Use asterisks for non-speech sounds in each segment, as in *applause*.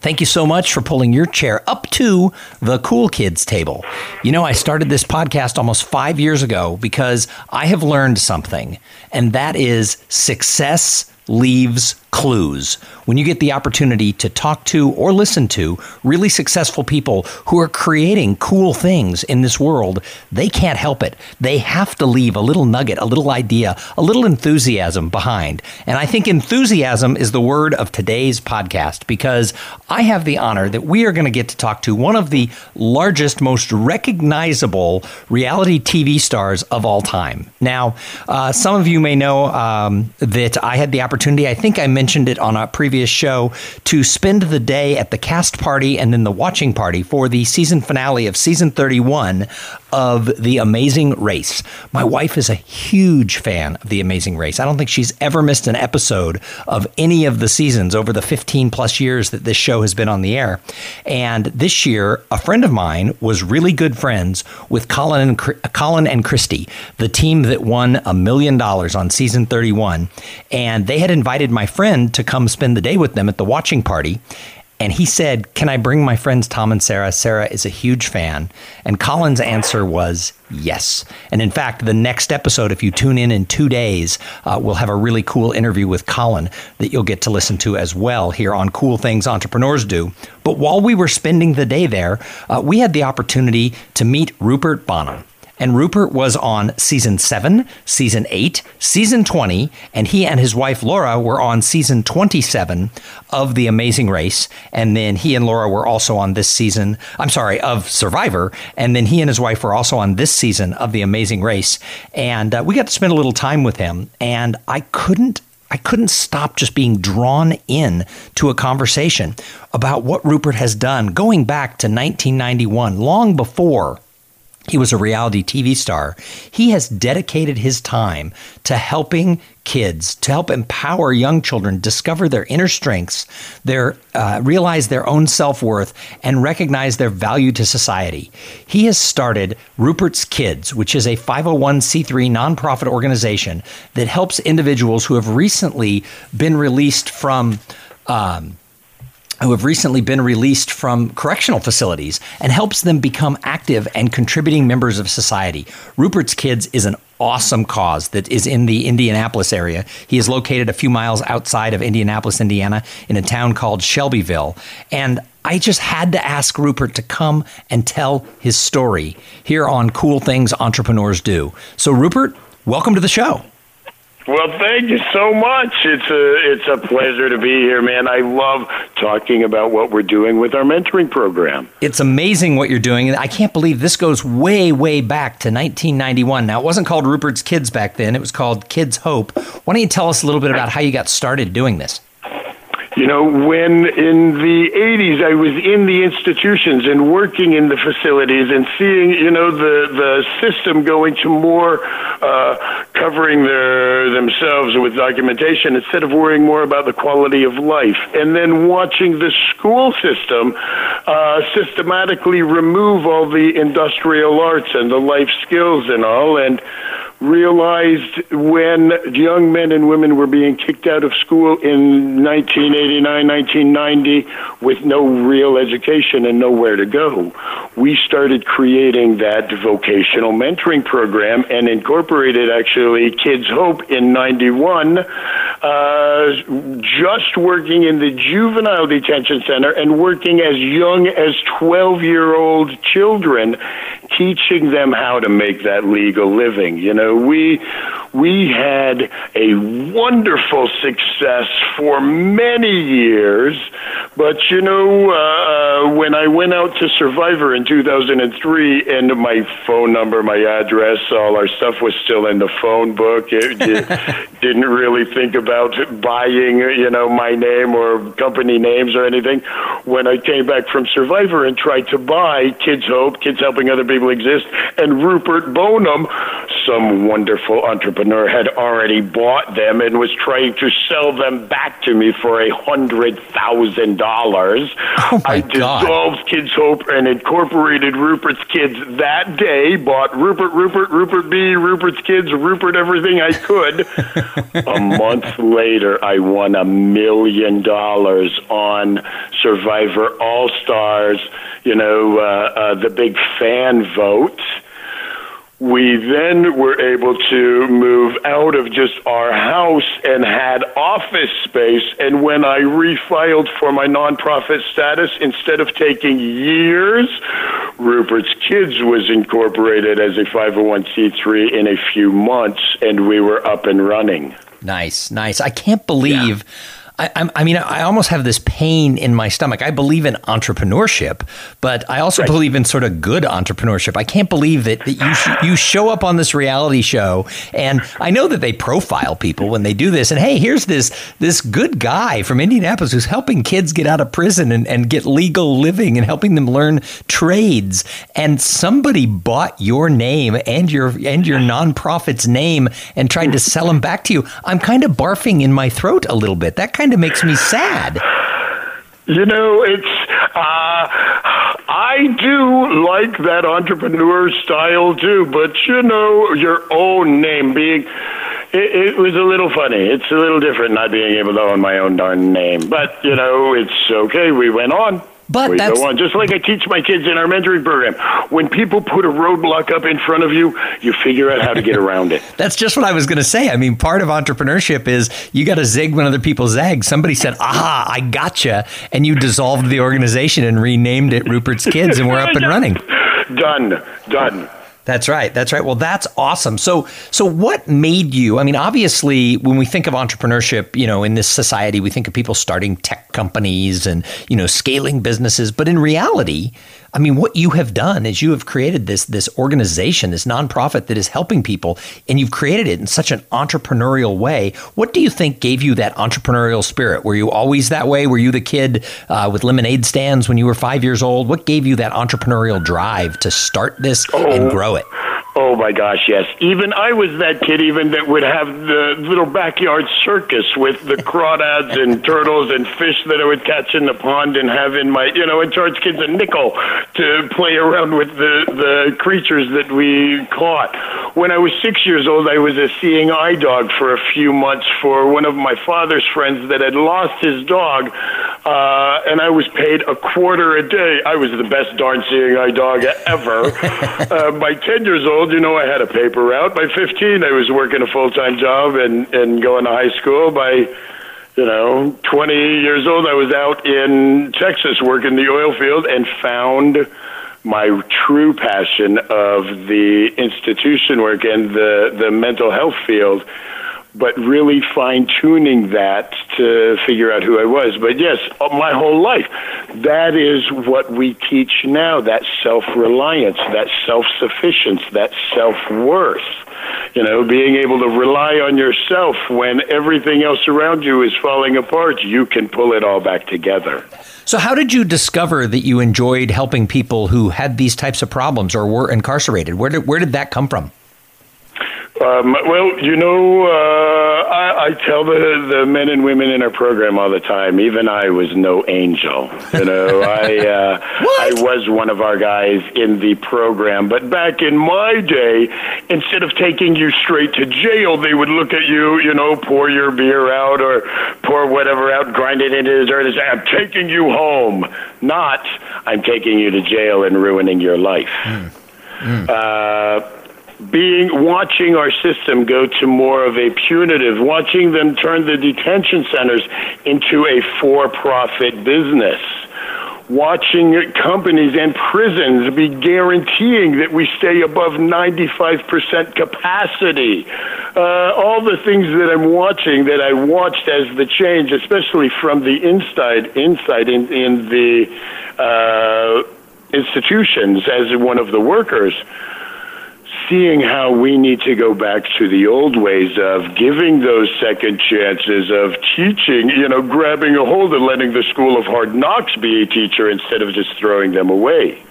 Thank you so much for pulling your chair up to the cool kids table. You know, I started this podcast almost five years ago because I have learned something, and that is success leaves clues. When you get the opportunity to talk to or listen to really successful people who are creating cool things in this world, they can't help it. They have to leave a little nugget, a little idea, a little enthusiasm behind. And I think enthusiasm is the word of today's podcast because I have the honor that we are going to get to talk to one of the largest, most recognizable reality TV stars of all time. Now, uh, some of you may know um, that I had the opportunity, I think I mentioned it on a previous show, to spend the day at the cast party and then the watching party for the season finale of season 31 of The Amazing Race. My wife is a huge fan of The Amazing Race. I don't think she's ever missed an episode of any of the seasons over the 15 plus years that this show has been on the air. And this year, a friend of mine was really good friends with Colin and, Colin and Christy, the team that won a million dollars on season 31. And they had invited my friend to come spend the day with them at the watching party. And he said, Can I bring my friends Tom and Sarah? Sarah is a huge fan. And Colin's answer was yes. And in fact, the next episode, if you tune in in two days, uh, we'll have a really cool interview with Colin that you'll get to listen to as well here on Cool Things Entrepreneurs Do. But while we were spending the day there, uh, we had the opportunity to meet Rupert Boneham. And Rupert was on season seven, season eight, season 20, and he and his wife Laura were on season 27 of The Amazing Race. And then he and Laura were also on this season, I'm sorry, of Survivor. And then he and his wife were also on this season of The Amazing Race. And uh, we got to spend a little time with him. And I couldn't I couldn't stop just being drawn in to a conversation about what Rupert has done going back to 1991, long before he was a reality TV star. He has dedicated his time to helping kids, to help empower young children discover their inner strengths, their uh, realize their own self worth, and recognize their value to society. He has started Rupert's Kids, which is a 501c3 nonprofit organization that helps individuals who have recently been released from. Um, who have recently been released from correctional facilities and helps them become active and contributing members of society. Rupert's Kids is an awesome cause that is in the Indianapolis area. He is located a few miles outside of Indianapolis, Indiana, in a town called Shelbyville. And I just had to ask Rupert to come and tell his story here on Cool Things Entrepreneurs Do. So, Rupert, welcome to the show. Well, thank you so much. It's a it's a pleasure to be here, man. I love talking about what we're doing with our mentoring program. It's amazing what you're doing, and I can't believe this goes way way back to 1991. Now, it wasn't called Rupert's Kids back then; it was called Kids Hope. Why don't you tell us a little bit about how you got started doing this? You know, when in the 80s I was in the institutions and working in the facilities and seeing, you know, the, the system going to more uh, covering their themselves with documentation instead of worrying more about the quality of life. And then watching the school system uh, systematically remove all the industrial arts and the life skills and all. And realized when young men and women were being kicked out of school in 1989, 1990 with no real education and nowhere to go, we started creating that vocational mentoring program and incorporated actually Kids Hope in 91, uh, just working in the juvenile detention center and working as young as 12 year old children, teaching them how to make that legal living. You know, we we had a wonderful success for many years, But you know, uh, when I went out to Survivor in 2003, and my phone number, my address, all our stuff was still in the phone book. It, it *laughs* didn't really think about buying, you know, my name or company names or anything. When I came back from Survivor and tried to buy Kids Hope, Kids Helping Other People Exist, and Rupert Boneham, some wonderful entrepreneur had already bought them and was trying to sell them back to me for a hundred thousand dollars. Oh I God. dissolved Kids Hope and incorporated Rupert's Kids that day. Bought Rupert, Rupert, Rupert B, Rupert's Kids, Rupert everything I could. *laughs* a month later, I won a million dollars on Survivor All Stars. You know, uh, uh, the big fan vote we then were able to move out of just our house and had office space. And when I refiled for my nonprofit status, instead of taking years, Rupert's Kids was incorporated as a 501c3 in a few months, and we were up and running. Nice, nice. I can't believe. Yeah I, I, mean, I almost have this pain in my stomach. I believe in entrepreneurship, but I also right. believe in sort of good entrepreneurship. I can't believe that, that you sh- you show up on this reality show, and I know that they profile people when they do this. And hey, here's this this good guy from Indianapolis who's helping kids get out of prison and, and get legal living and helping them learn trades. And somebody bought your name and your and your nonprofit's name and tried to sell them back to you. I'm kind of barfing in my throat a little bit. That kind kind of makes me sad. You know, it's uh, I do like that entrepreneur style too, but you know, your own name being it, it, was a little funny. It's a little different not being able to own my own darn name, but you know, it's okay. We went on. But we that's. Just like I teach my kids in our mentoring program. When people put a roadblock up in front of you, you figure out how to get around it. *laughs* that's just what I was going to say. I mean, part of entrepreneurship is you got to zig when other people zag. Somebody said, "Aha, I gotcha," and you dissolved the organization and renamed it Rupert's Kids, and we're *laughs* up and running. Done. Done. That's right. That's right. Well, that's awesome. So, so what made you? I mean, obviously, when we think of entrepreneurship, you know, in this society, we think of people starting tech companies and you know scaling businesses. But in reality, I mean, what you have done is you have created this this organization, this nonprofit that is helping people, and you've created it in such an entrepreneurial way. What do you think gave you that entrepreneurial spirit? Were you always that way? Were you the kid uh, with lemonade stands when you were five years old? What gave you that entrepreneurial drive to start this oh. and grow it? it. Oh my gosh, yes. Even I was that kid, even that would have the little backyard circus with the crawdads and *laughs* turtles and fish that I would catch in the pond and have in my, you know, and charge kids a nickel to play around with the the creatures that we caught. When I was six years old, I was a seeing eye dog for a few months for one of my father's friends that had lost his dog, uh, and I was paid a quarter a day. I was the best darn seeing eye dog ever. *laughs* uh, by ten years old old, you know, I had a paper route. By 15, I was working a full time job and, and going to high school. By, you know, 20 years old, I was out in Texas working the oil field and found my true passion of the institution work and the, the mental health field but really fine tuning that to figure out who I was. But yes, uh, my whole life, that is what we teach now that self reliance, that self sufficiency, that self worth. You know, being able to rely on yourself when everything else around you is falling apart, you can pull it all back together. So, how did you discover that you enjoyed helping people who had these types of problems or were incarcerated? Where did, where did that come from? Um, well, you know, uh, I, I tell the the men and women in our program all the time. Even I was no angel. You know, *laughs* I uh, I was one of our guys in the program. But back in my day, instead of taking you straight to jail, they would look at you. You know, pour your beer out or pour whatever out, grind it into the dirt, and say, "I'm taking you home." Not, "I'm taking you to jail and ruining your life." Mm. Mm. Uh, being watching our system go to more of a punitive, watching them turn the detention centers into a for-profit business watching companies and prisons be guaranteeing that we stay above 95% capacity. Uh, all the things that I'm watching that I watched as the change, especially from the inside, inside in, in the uh, institutions as one of the workers seeing how we need to go back to the old ways of giving those second chances, of teaching, you know, grabbing a hold and letting the school of hard knocks be a teacher instead of just throwing them away.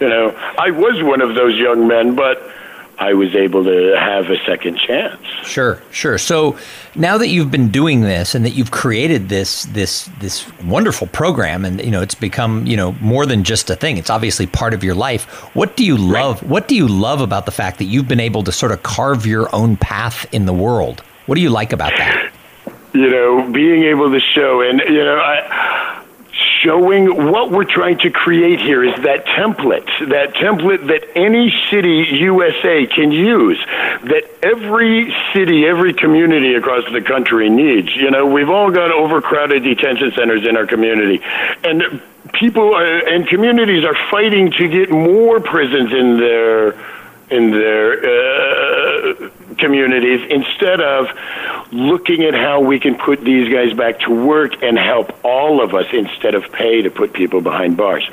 You know, I was one of those young men, but I was able to have a second chance. Sure, sure. So now that you've been doing this and that you've created this this this wonderful program and you know it's become, you know, more than just a thing. It's obviously part of your life. What do you love? Right. What do you love about the fact that you've been able to sort of carve your own path in the world? What do you like about that? You know, being able to show and you know, I showing what we're trying to create here is that template, that template that any city USA can use, that every city, every community across the country needs. You know, we've all got overcrowded detention centers in our community, and people uh, and communities are fighting to get more prisons in their in their uh, communities instead of looking at how we can put these guys back to work and help all of us instead of pay to put people behind bars.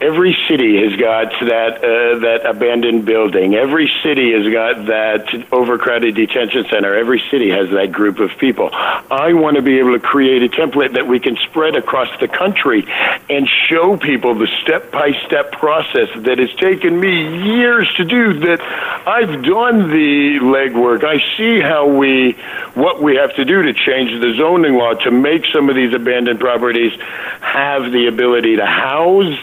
Every city has got that uh, that abandoned building. Every city has got that overcrowded detention center. Every city has that group of people. I want to be able to create a template that we can spread across the country and show people the step by step process that has taken me years to do that I've done the legwork. I see how we, what we have to do to change the zoning law to make some of these abandoned properties have the ability to house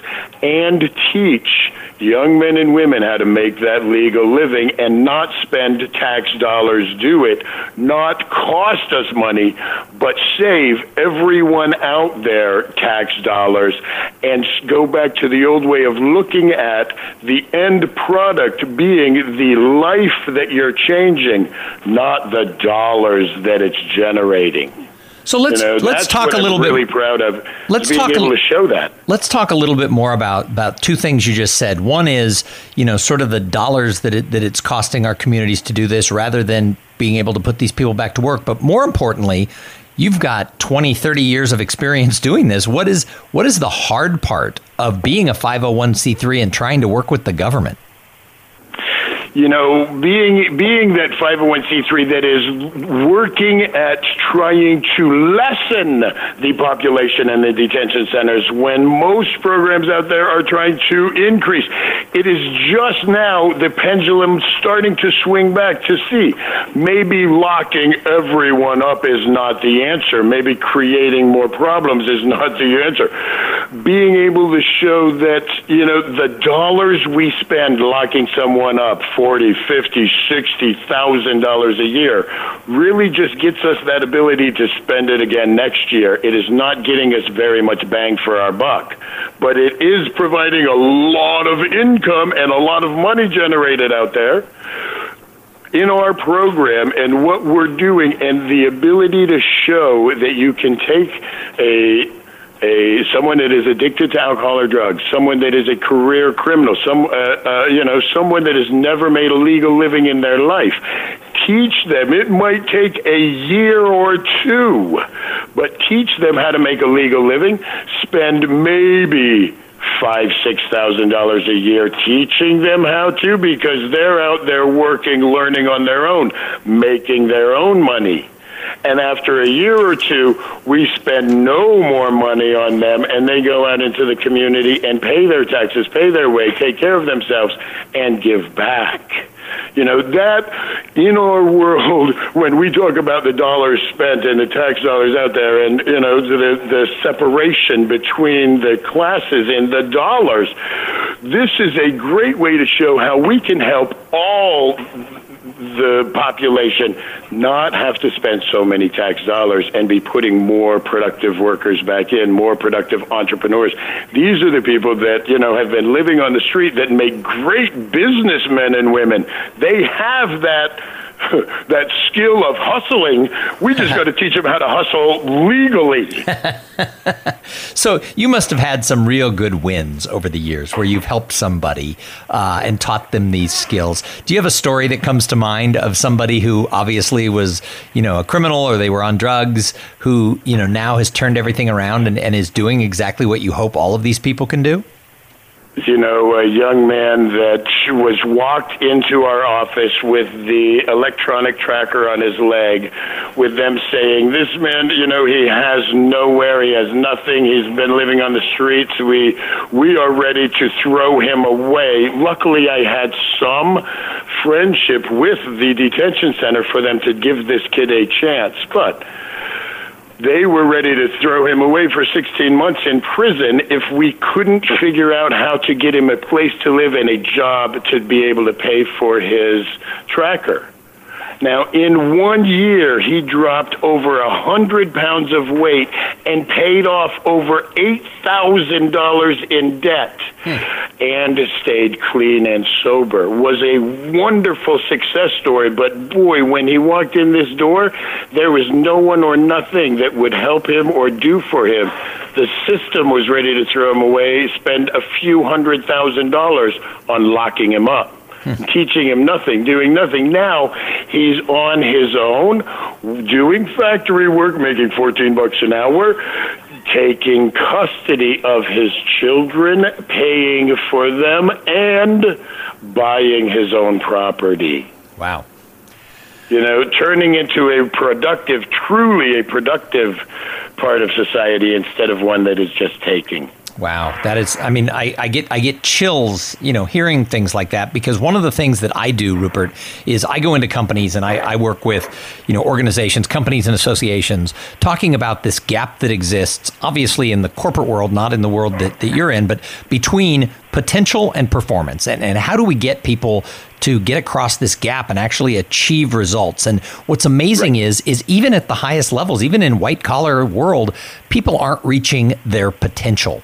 and teach young men and women how to make that legal living and not spend tax dollars do it, not cost us money, but save everyone out there tax dollars and go back to the old way of looking at the end product being the life that you're changing, not the dollars that it's generating. So let's you know, let's talk a little I'm bit. Really proud of. Let's being talk able a, to show that. Let's talk a little bit more about about two things you just said. One is you know sort of the dollars that it, that it's costing our communities to do this, rather than being able to put these people back to work. But more importantly, you've got 20 30 years of experience doing this what is what is the hard part of being a 501c3 and trying to work with the government you know, being being that 501c3 that is working at trying to lessen the population in the detention centers when most programs out there are trying to increase. It is just now the pendulum starting to swing back to see maybe locking everyone up is not the answer. Maybe creating more problems is not the answer. Being able to show that, you know, the dollars we spend locking someone up forty, fifty, sixty thousand dollars a year really just gets us that ability to spend it again next year. It is not getting us very much bang for our buck, but it is providing a lot of income and a lot of money generated out there in our program and what we're doing and the ability to show that you can take a a someone that is addicted to alcohol or drugs, someone that is a career criminal, some uh, uh, you know someone that has never made a legal living in their life. Teach them. It might take a year or two, but teach them how to make a legal living. Spend maybe five six thousand dollars a year teaching them how to because they're out there working learning on their own making their own money and after a year or two, we spend no more money on them, and they go out into the community and pay their taxes, pay their way, take care of themselves, and give back. You know, that in our world, *laughs* when we talk about the dollars spent and the tax dollars out there and, you know, the, the separation between the classes and the dollars, this is a great way to show how we can help all the population not have to spend so many tax dollars and be putting more productive workers back in, more productive entrepreneurs. These are the people that, you know, have been living on the street that make great businessmen and women. They have that *laughs* that skill of hustling. We just got to *laughs* teach them how to hustle legally. *laughs* so you must have had some real good wins over the years where you've helped somebody uh, and taught them these skills. Do you have a story that comes to mind of somebody who obviously was, you know, a criminal or they were on drugs, who you know now has turned everything around and, and is doing exactly what you hope all of these people can do? You know, a young man that was walked into our office with the electronic tracker on his leg, with them saying, This man, you know, he has nowhere, he has nothing, he's been living on the streets. We, we are ready to throw him away. Luckily, I had some friendship with the detention center for them to give this kid a chance. But they were ready to throw him away for 16 months in prison if we couldn't figure out how to get him a place to live and a job to be able to pay for his tracker. Now, in one year, he dropped over a hundred pounds of weight and paid off over eight thousand dollars in debt, hmm. and stayed clean and sober. Was a wonderful success story. But boy, when he walked in this door, there was no one or nothing that would help him or do for him. The system was ready to throw him away, spend a few hundred thousand dollars on locking him up. *laughs* teaching him nothing, doing nothing. Now he's on his own, doing factory work, making 14 bucks an hour, taking custody of his children, paying for them, and buying his own property. Wow. You know, turning into a productive, truly a productive part of society instead of one that is just taking. Wow, that is. I mean, I, I, get I get chills, you know, hearing things like that because one of the things that I do, Rupert, is I go into companies and I, I work with, you know, organizations, companies, and associations, talking about this gap that exists, obviously in the corporate world, not in the world that, that you're in, but between potential and performance, and and how do we get people to get across this gap and actually achieve results. And what's amazing right. is is even at the highest levels, even in white collar world, people aren't reaching their potential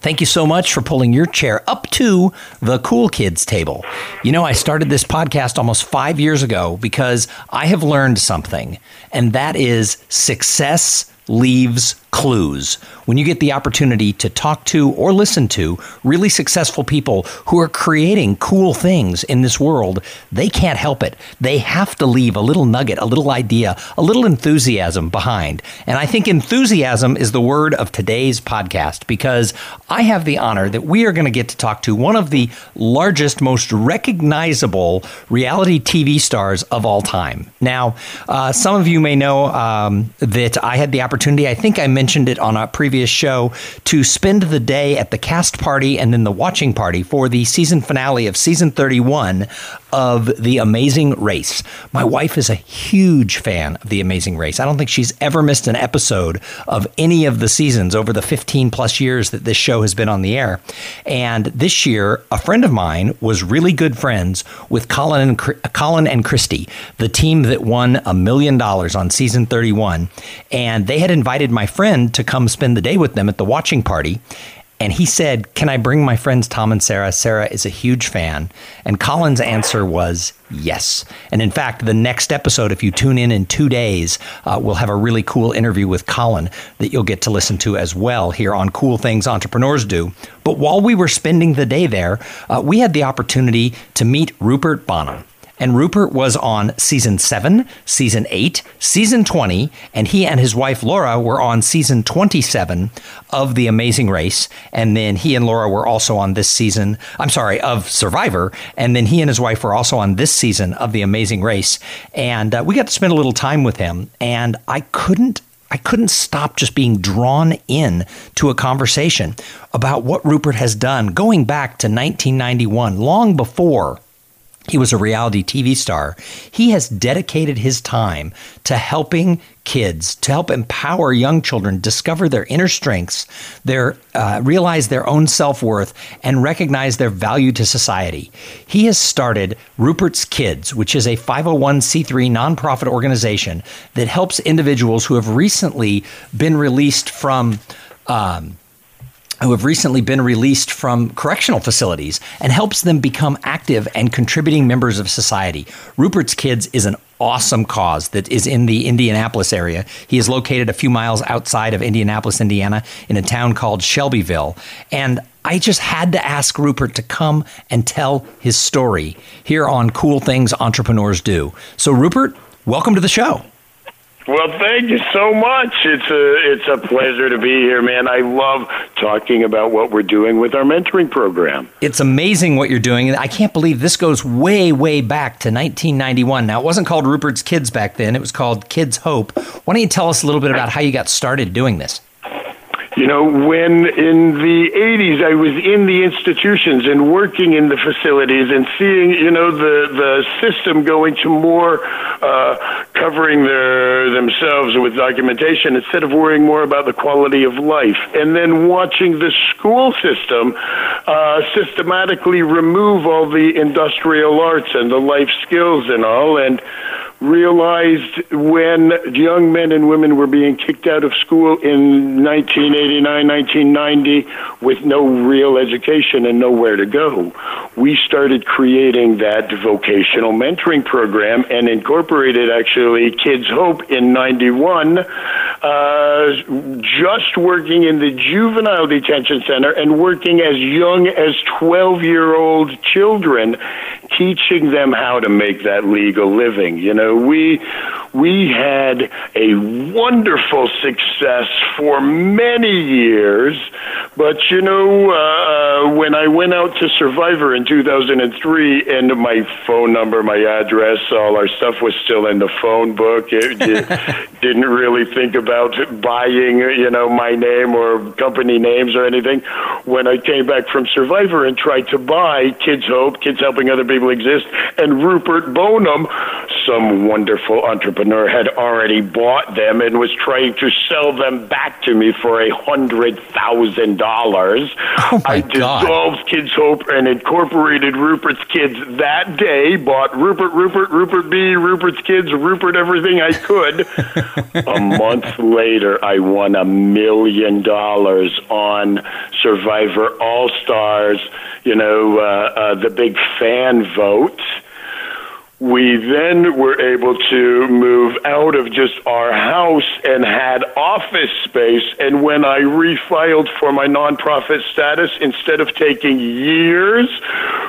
Thank you so much for pulling your chair up to the cool kids table. You know, I started this podcast almost five years ago because I have learned something, and that is success leaves clues. When you get the opportunity to talk to or listen to really successful people who are creating cool things in this world, they can't help it. They have to leave a little nugget, a little idea, a little enthusiasm behind. And I think enthusiasm is the word of today's podcast because I have the honor that we are going to get to talk to one of the largest, most recognizable reality TV stars of all time. Now, uh, some of you may know um, that I had the opportunity, I think I mentioned mentioned it on a previous show, to spend the day at the cast party and then the watching party for the season finale of season 31 of The Amazing Race. My wife is a huge fan of The Amazing Race. I don't think she's ever missed an episode of any of the seasons over the 15 plus years that this show has been on the air. And this year, a friend of mine was really good friends with Colin and, Colin and Christy, the team that won a million dollars on season 31. And they had invited my friend to come spend the day with them at the watching party. And he said, Can I bring my friends Tom and Sarah? Sarah is a huge fan. And Colin's answer was yes. And in fact, the next episode, if you tune in in two days, uh, we'll have a really cool interview with Colin that you'll get to listen to as well here on Cool Things Entrepreneurs Do. But while we were spending the day there, uh, we had the opportunity to meet Rupert Boneham. And Rupert was on season seven, season eight, season 20, and he and his wife Laura were on season 27 of The Amazing Race. And then he and Laura were also on this season, I'm sorry, of Survivor. And then he and his wife were also on this season of The Amazing Race. And uh, we got to spend a little time with him. And I couldn't I couldn't stop just being drawn in to a conversation about what Rupert has done going back to 1991, long before he was a reality TV star. He has dedicated his time to helping kids, to help empower young children discover their inner strengths, their uh, realize their own self worth, and recognize their value to society. He has started Rupert's Kids, which is a 501c3 nonprofit organization that helps individuals who have recently been released from. Um, who have recently been released from correctional facilities and helps them become active and contributing members of society. Rupert's Kids is an awesome cause that is in the Indianapolis area. He is located a few miles outside of Indianapolis, Indiana, in a town called Shelbyville. And I just had to ask Rupert to come and tell his story here on Cool Things Entrepreneurs Do. So, Rupert, welcome to the show. Well, thank you so much. It's a it's a pleasure to be here, man. I love talking about what we're doing with our mentoring program. It's amazing what you're doing, and I can't believe this goes way way back to 1991. Now, it wasn't called Rupert's Kids back then; it was called Kids Hope. Why don't you tell us a little bit about how you got started doing this? You know, when in the 80s I was in the institutions and working in the facilities and seeing, you know, the, the system going to more uh, covering their themselves with documentation instead of worrying more about the quality of life. And then watching the school system uh, systematically remove all the industrial arts and the life skills and all. And realized when young men and women were being kicked out of school in 1989, 1990 with no real education and nowhere to go, we started creating that vocational mentoring program and incorporated actually Kids Hope in 91, uh, just working in the juvenile detention center and working as young as 12 year old children, teaching them how to make that legal living. You know, we we had a wonderful success for many years, but you know, uh, when I went out to Survivor in 2003, and my phone number, my address, all our stuff was still in the phone book. It, it *laughs* didn't really think about buying, you know, my name or company names or anything. When I came back from Survivor and tried to buy Kids Hope, Kids Helping Other People Exist, and Rupert Boneham, some wonderful entrepreneur had already bought them and was trying to sell them back to me for a hundred thousand dollars. Oh I dissolved God. Kids Hope and incorporated Rupert's Kids that day. Bought Rupert, Rupert, Rupert B, Rupert's Kids, Rupert everything I could. *laughs* a month later, I won a million dollars on Survivor All Stars. You know, uh, uh, the big fan vote we then were able to move out of just our house and had office space. And when I refiled for my nonprofit status, instead of taking years,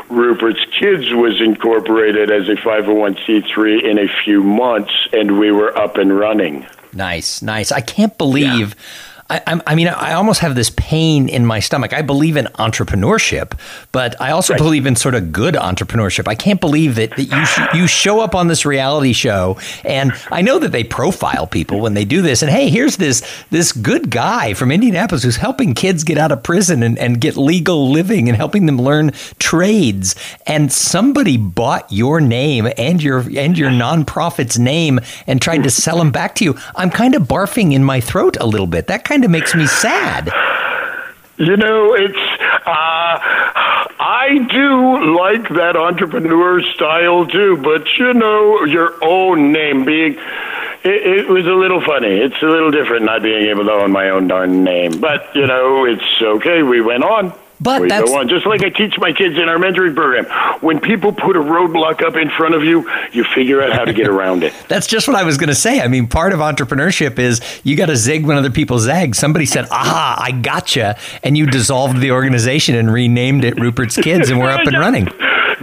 Rupert's Kids was incorporated as a 501c3 in a few months, and we were up and running. Nice, nice. I can't believe. Yeah I, I, mean, I almost have this pain in my stomach. I believe in entrepreneurship, but I also right. believe in sort of good entrepreneurship. I can't believe that, that you sh- you show up on this reality show, and I know that they profile people when they do this. And hey, here's this this good guy from Indianapolis who's helping kids get out of prison and, and get legal living and helping them learn trades. And somebody bought your name and your and your nonprofit's name and tried to sell them back to you. I'm kind of barfing in my throat a little bit. That kind kind of makes me sad. You know, it's uh, I do like that entrepreneur style too, but you know, your own name being it, it, was a little funny. It's a little different not being able to own my own darn name, but you know, it's okay. We went on. But we that's just like I teach my kids in our mentoring program. When people put a roadblock up in front of you, you figure out how to get around it. *laughs* that's just what I was going to say. I mean, part of entrepreneurship is you got to zig when other people zag. Somebody said, "Aha, I gotcha," and you dissolved the organization and renamed it Rupert's Kids, and we're *laughs* up and running.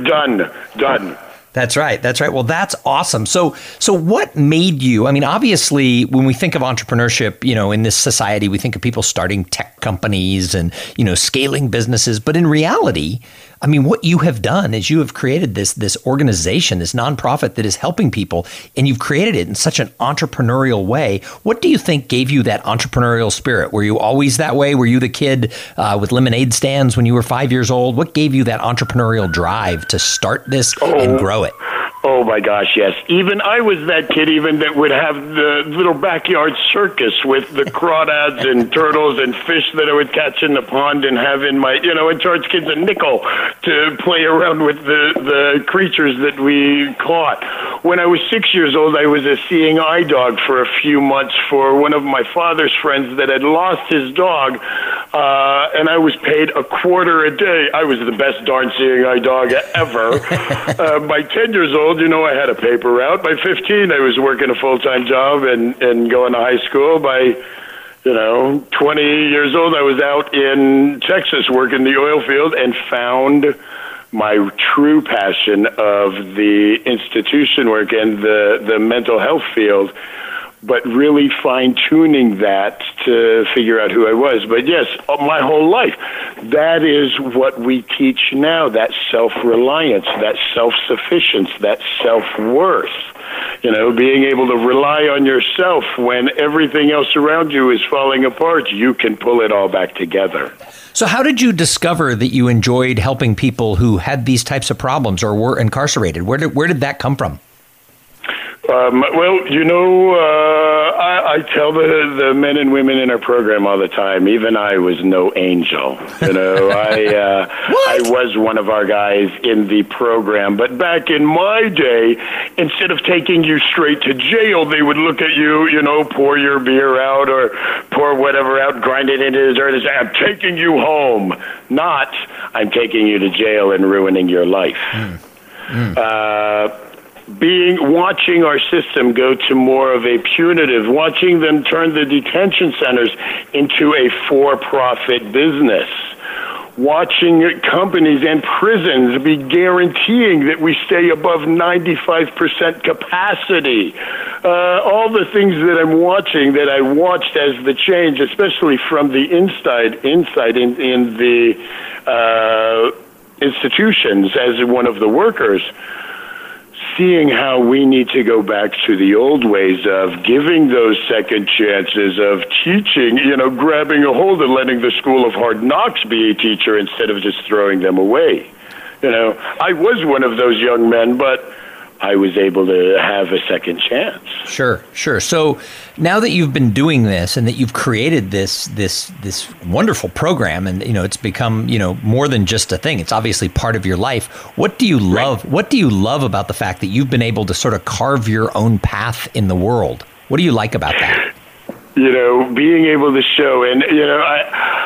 Done. Done. That's right. That's right. Well, that's awesome. So, so what made you? I mean, obviously, when we think of entrepreneurship, you know, in this society, we think of people starting tech companies and you know scaling businesses. But in reality, I mean, what you have done is you have created this this organization, this nonprofit that is helping people, and you've created it in such an entrepreneurial way. What do you think gave you that entrepreneurial spirit? Were you always that way? Were you the kid uh, with lemonade stands when you were five years old? What gave you that entrepreneurial drive to start this oh. and grow it? Oh my gosh, yes. Even I was that kid, even that would have the little backyard circus with the crawdads and *laughs* turtles and fish that I would catch in the pond and have in my, you know, and charge kids a nickel to play around with the the creatures that we caught. When I was six years old, I was a seeing eye dog for a few months for one of my father's friends that had lost his dog, uh, and I was paid a quarter a day. I was the best darn seeing eye dog ever. *laughs* uh, by ten years old old, you know, I had a paper route. By 15, I was working a full time job and, and going to high school. By, you know, 20 years old, I was out in Texas working the oil field and found my true passion of the institution work and the, the mental health field but really fine tuning that to figure out who I was. But yes, uh, my whole life, that is what we teach now that self reliance, that self sufficiency, that self worth. You know, being able to rely on yourself when everything else around you is falling apart, you can pull it all back together. So, how did you discover that you enjoyed helping people who had these types of problems or were incarcerated? Where did, where did that come from? Um, well, you know, uh, I, I tell the the men and women in our program all the time. Even I was no angel. You know, *laughs* I uh, I was one of our guys in the program. But back in my day, instead of taking you straight to jail, they would look at you. You know, pour your beer out or pour whatever out, grind it into dessert. And say, "I'm taking you home." Not, "I'm taking you to jail and ruining your life." Mm. Mm. Uh, being watching our system go to more of a punitive, watching them turn the detention centers into a for-profit business. Watching companies and prisons be guaranteeing that we stay above 95% capacity. Uh, all the things that I'm watching that I watched as the change, especially from the inside, inside in, in the uh, institutions as one of the workers, seeing how we need to go back to the old ways of giving those second chances, of teaching, you know, grabbing a hold and letting the school of hard knocks be a teacher instead of just throwing them away. You know, I was one of those young men, but I was able to have a second chance. Sure, sure. So now that you've been doing this and that you've created this this this wonderful program and you know it's become, you know, more than just a thing. It's obviously part of your life. What do you love? Right. What do you love about the fact that you've been able to sort of carve your own path in the world? What do you like about that? You know, being able to show and you know, I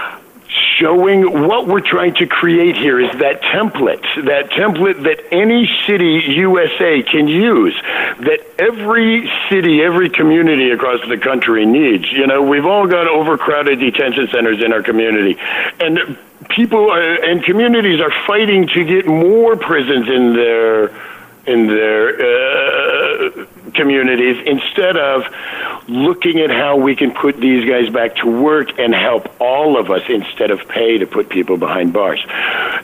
showing what we're trying to create here is that template, that template that any city USA can use, that every city, every community across the country needs. You know, we've all got overcrowded detention centers in our community, and people uh, and communities are fighting to get more prisons in their in their uh, communities instead of looking at how we can put these guys back to work and help all of us instead of pay to put people behind bars.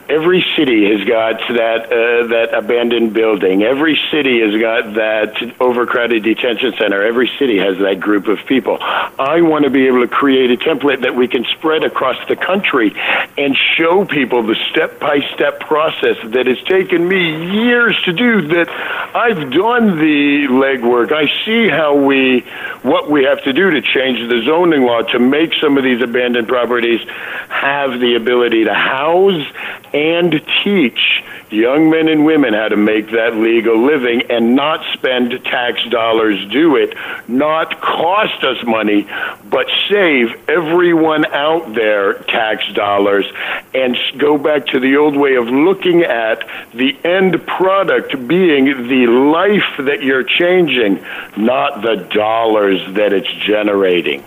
Every city has got that uh, that abandoned building. Every city has got that overcrowded detention center. Every city has that group of people. I want to be able to create a template that we can spread across the country and show people the step by step process that has taken me years to do that I've done the legwork. I see how we, what we have to do to change the zoning law to make some of these abandoned properties have the ability to house and teach young men and women how to make that legal living and not spend tax dollars do it, not cost us money, but save everyone out there tax dollars and go back to the old way of looking at the end product being the life that you're changing, not the dollars that it's generating.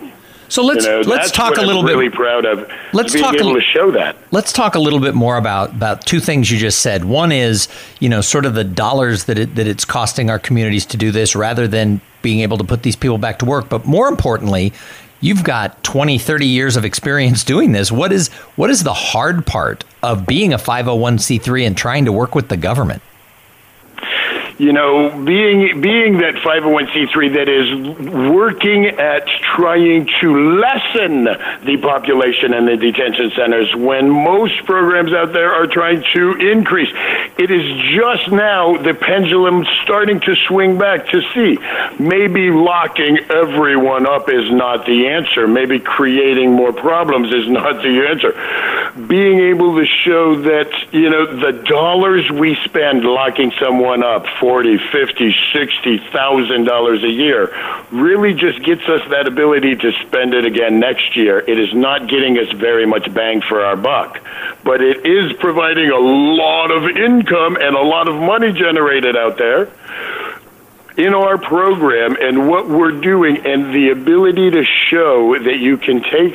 So let's you know, let's talk a little I'm bit. Really proud of. Let's being talk able li- to show that. Let's talk a little bit more about about two things you just said. One is, you know, sort of the dollars that it, that it's costing our communities to do this rather than being able to put these people back to work, but more importantly, you've got 20, 30 years of experience doing this. What is what is the hard part of being a 501c3 and trying to work with the government? You know, being being that 501c3 that is working at trying to lessen the population in the detention centers when most programs out there are trying to increase. It is just now the pendulum starting to swing back to see maybe locking everyone up is not the answer. Maybe creating more problems is *laughs* not the answer. Being able to show that, you know, the dollars we spend locking someone up forty, fifty, sixty thousand dollars a year really just gets us that ability to spend it again next year. It is not getting us very much bang for our buck, but it is providing a lot of income and a lot of money generated out there in our program and what we're doing and the ability to show that you can take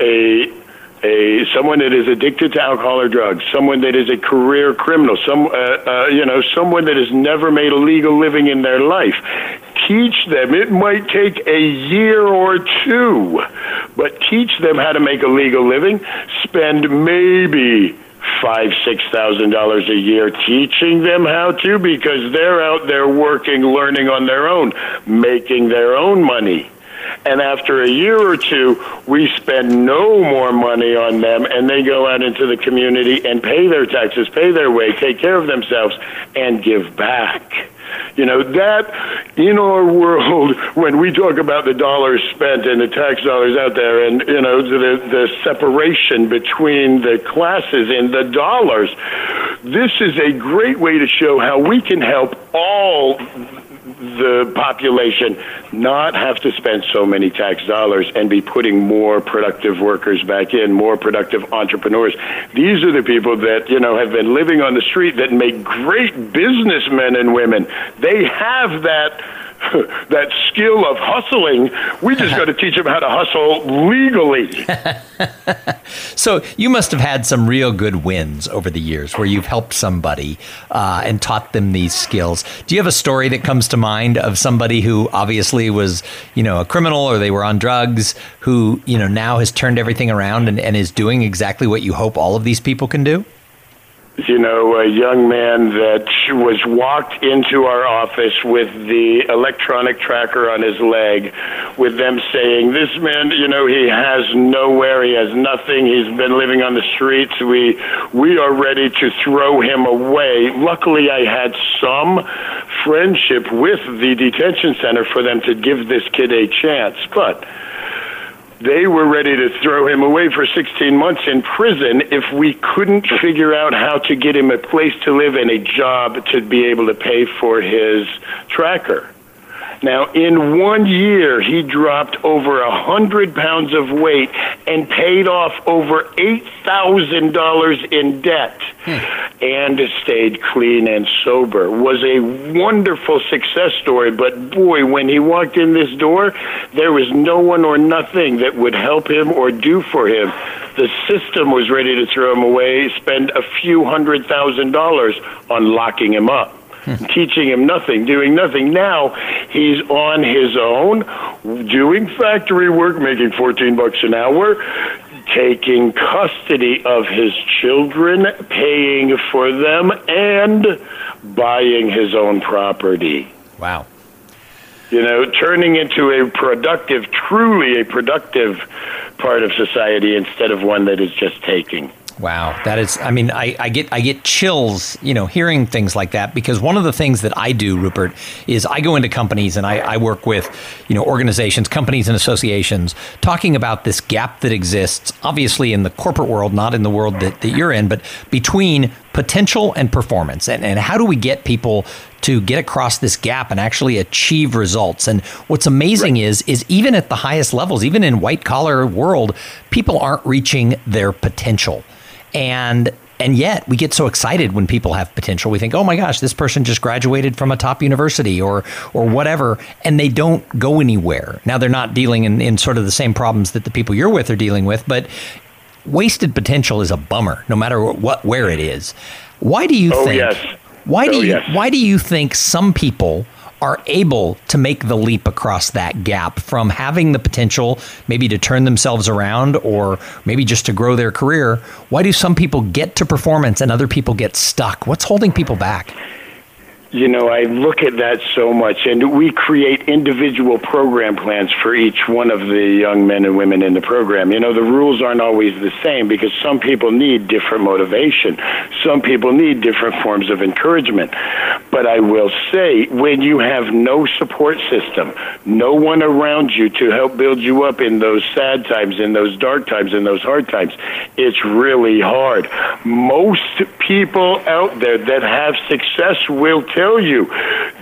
a a someone that is addicted to alcohol or drugs, someone that is a career criminal, some uh, uh, you know, someone that has never made a legal living in their life. Teach them. It might take a year or two, but teach them how to make a legal living. Spend maybe five, six thousand dollars a year teaching them how to because they're out there working, learning on their own, making their own money. And after a year or two, we spend no more money on them, and they go out into the community and pay their taxes, pay their way, take care of themselves, and give back. You know, that in our world, *laughs* when we talk about the dollars spent and the tax dollars out there and, you know, the, the separation between the classes and the dollars, this is a great way to show how we can help all the population not have to spend so many tax dollars and be putting more productive workers back in, more productive entrepreneurs. These are the people that, you know, have been living on the street that make great businessmen and women. They have that *laughs* that skill of hustling. We just got to *laughs* teach them how to hustle legally. *laughs* So you must have had some real good wins over the years where you've helped somebody uh, and taught them these skills. Do you have a story that comes to mind of somebody who obviously was, you know, a criminal or they were on drugs, who you know now has turned everything around and, and is doing exactly what you hope all of these people can do? You know, a young man that was walked into our office with the electronic tracker on his leg, with them saying, "This man, you know, he has nowhere, he has nothing, he's been living on the streets. We we are ready to throw him away." Luckily, I had some friendship with the detention center for them to give this kid a chance, but they were ready to throw him away for 16 months in prison if we couldn't figure out how to get him a place to live and a job to be able to pay for his tracker. Now, in one year, he dropped over a hundred pounds of weight and paid off over eight thousand dollars in debt, hmm. and stayed clean and sober. Was a wonderful success story. But boy, when he walked in this door, there was no one or nothing that would help him or do for him. The system was ready to throw him away, spend a few hundred thousand dollars on locking him up *laughs* teaching him nothing, doing nothing. Now he's on his own, doing factory work, making 14 bucks an hour, taking custody of his children, paying for them, and buying his own property. Wow. You know, turning into a productive, truly a productive part of society instead of one that is just taking. Wow, that is. I mean, I, I get I get chills, you know, hearing things like that because one of the things that I do, Rupert, is I go into companies and I, I work with, you know, organizations, companies, and associations, talking about this gap that exists, obviously in the corporate world, not in the world that, that you're in, but between potential and performance, and and how do we get people to get across this gap and actually achieve results. And what's amazing is is even at the highest levels, even in white collar world, people aren't reaching their potential. And and yet we get so excited when people have potential. We think, "Oh my gosh, this person just graduated from a top university or or whatever," and they don't go anywhere. Now they're not dealing in, in sort of the same problems that the people you're with are dealing with, but wasted potential is a bummer, no matter what where it is. Why do you oh, think? Yes. Why do oh, you yes. Why do you think some people are able to make the leap across that gap from having the potential maybe to turn themselves around or maybe just to grow their career? Why do some people get to performance and other people get stuck? What's holding people back? You know, I look at that so much, and we create individual program plans for each one of the young men and women in the program. You know, the rules aren't always the same because some people need different motivation, some people need different forms of encouragement. But I will say, when you have no support system, no one around you to help build you up in those sad times, in those dark times, in those hard times, it's really hard. Most people out there that have success will tell tell you,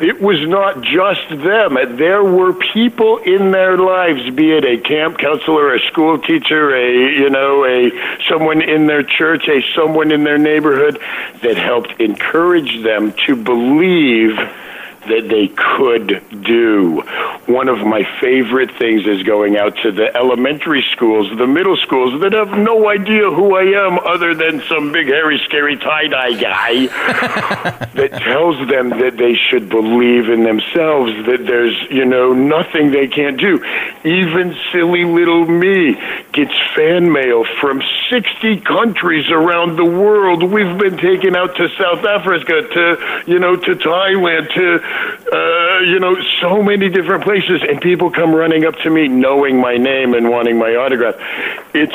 it was not just them. There were people in their lives, be it a camp counselor, a school teacher, a you know, a someone in their church, a someone in their neighborhood, that helped encourage them to believe that they could do. One of my favorite things is going out to the elementary schools, the middle schools that have no idea who I am other than some big, hairy, scary tie dye guy *laughs* that tells them that they should believe in themselves, that there's, you know, nothing they can't do. Even silly little me gets fan mail from 60 countries around the world. We've been taken out to South Africa, to, you know, to Thailand, to uh, you know, so many different places, and people come running up to me knowing my name and wanting my autograph. It's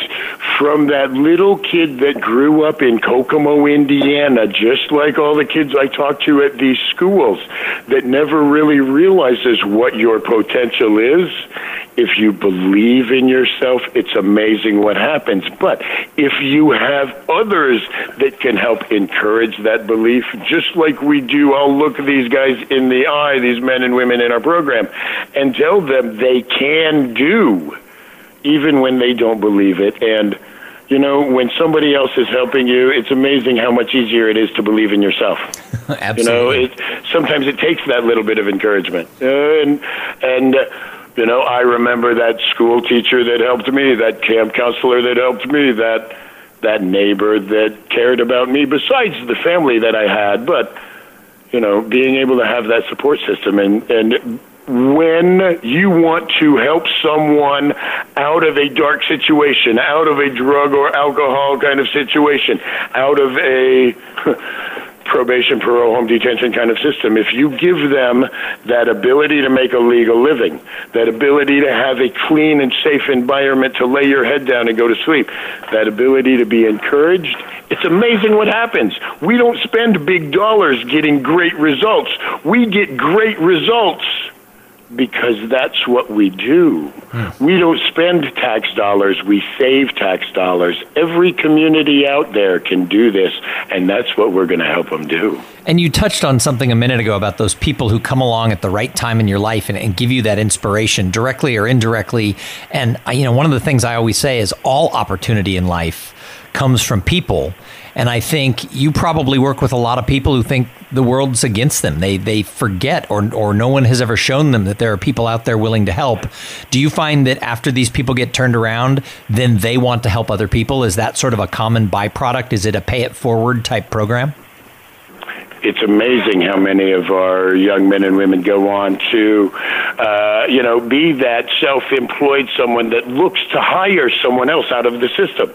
from that little kid that grew up in Kokomo, Indiana, just like all the kids I talk to at these schools, that never really realizes what your potential is. If you believe in yourself, it's amazing what happens. But if you have others that can help encourage that belief, just like we do, I'll look these guys in the eye, these men and women in our program, and tell them they can do, even when they don't believe it. And you know, when somebody else is helping you, it's amazing how much easier it is to believe in yourself. Absolutely. *laughs* You know, it, sometimes it takes that little bit of encouragement. Uh, and and uh, you know, I remember that school teacher that helped me, that camp counselor that helped me, that that neighbor that cared about me besides the family that I had, but you know, being able to have that support system. And and when you want to help someone out of a dark situation, out of a drug or alcohol kind of situation, out of a *laughs* probation, parole, home detention kind of system, if you give them that ability to make a legal living, that ability to have a clean and safe environment to lay your head down and go to sleep, that ability to be encouraged, it's amazing what happens. We don't spend big dollars getting great results. We get great results because that's what we do. Hmm. We don't spend tax dollars, we save tax dollars. Every community out there can do this, and that's what we're going to help them do. And you touched on something a minute ago about those people who come along at the right time in your life and, and give you that inspiration directly or indirectly. And, you know, one of the things I always say is all opportunity in life comes from people. And I think you probably work with a lot of people who think the world's against them. They they forget or or no one has ever shown them that there are people out there willing to help. Do you find that after these people get turned around, then they want to help other people? Is that sort of a common byproduct? Is it a pay it forward type program? It's amazing how many of our young men and women go on to, uh, you know, be that self-employed someone that looks to hire someone else out of the system.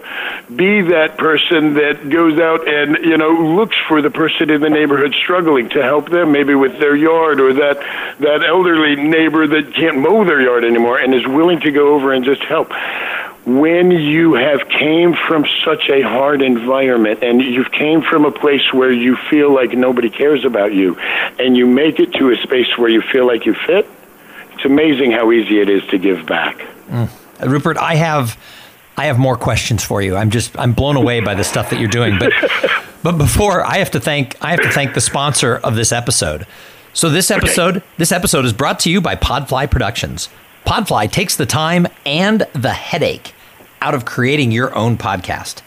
Be that person that goes out and, you know, looks for the person in the neighborhood struggling to help them maybe with their yard or that, that elderly neighbor that can't mow their yard anymore and is willing to go over and just help when you have came from such a hard environment and you've came from a place where you feel like nobody cares about you and you make it to a space where you feel like you fit it's amazing how easy it is to give back mm. rupert i have i have more questions for you i'm just i'm blown away by the stuff that you're doing but *laughs* but before i have to thank i have to thank the sponsor of this episode so this episode okay. this episode is brought to you by podfly productions Podfly takes the time and the headache out of creating your own podcast.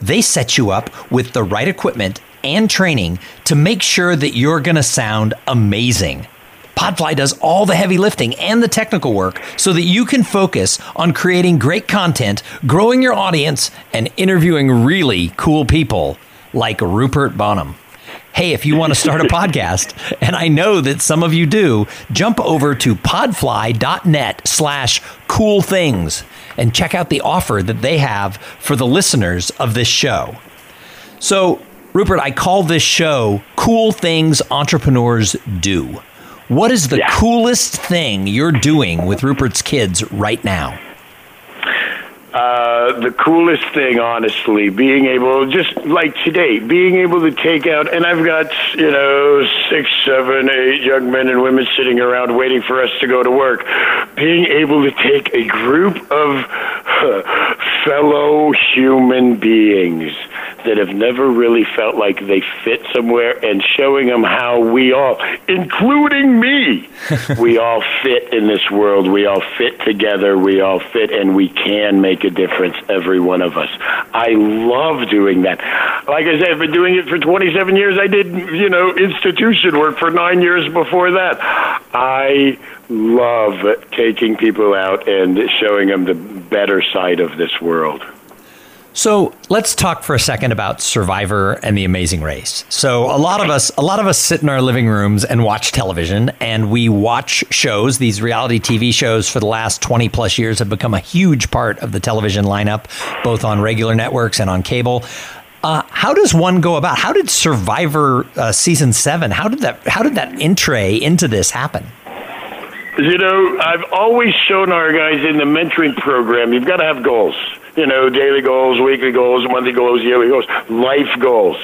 they set you up with the right equipment and training to make sure that you're going to sound amazing. Podfly does all the heavy lifting and the technical work so that you can focus on creating great content, growing your audience, and interviewing really cool people like Rupert Boneham. Hey, if you want to start a podcast, *laughs* and I know that some of you do, jump over to podfly.net slash cool things and check out the offer that they have for the listeners of this show. So, Rupert, I call this show Cool Things Entrepreneurs Do. What is the yeah. coolest thing you're doing with Rupert's kids right now? Uh, the coolest thing, honestly, being able, just like today, being able to take out, and I've got, you know, six, seven, eight young men and women sitting around waiting for us to go to work. Being able to take a group of *laughs* fellow human beings that have never really felt like they fit somewhere and showing them how we all, including me, *laughs* we all fit in this world. We all fit together. We all fit and we can make a difference, every one of us. I love doing that. Like I said, I've been doing it for 27 years. I did, you know, institution work for nine years before that. I love taking people out and showing them the better side of this world. So let's talk for a second about Survivor and The Amazing Race. So a lot of us, a lot of us sit in our living rooms and watch television, and we watch shows. These reality TV shows for the last twenty plus years have become a huge part of the television lineup, both on regular networks and on cable. Uh, how does one go about? How did Survivor uh, season seven? How did that? How did that entree into this happen? You know, I've always shown our guys in the mentoring program. You've got to have goals you know, daily goals, weekly goals, monthly goals, yearly goals, life goals.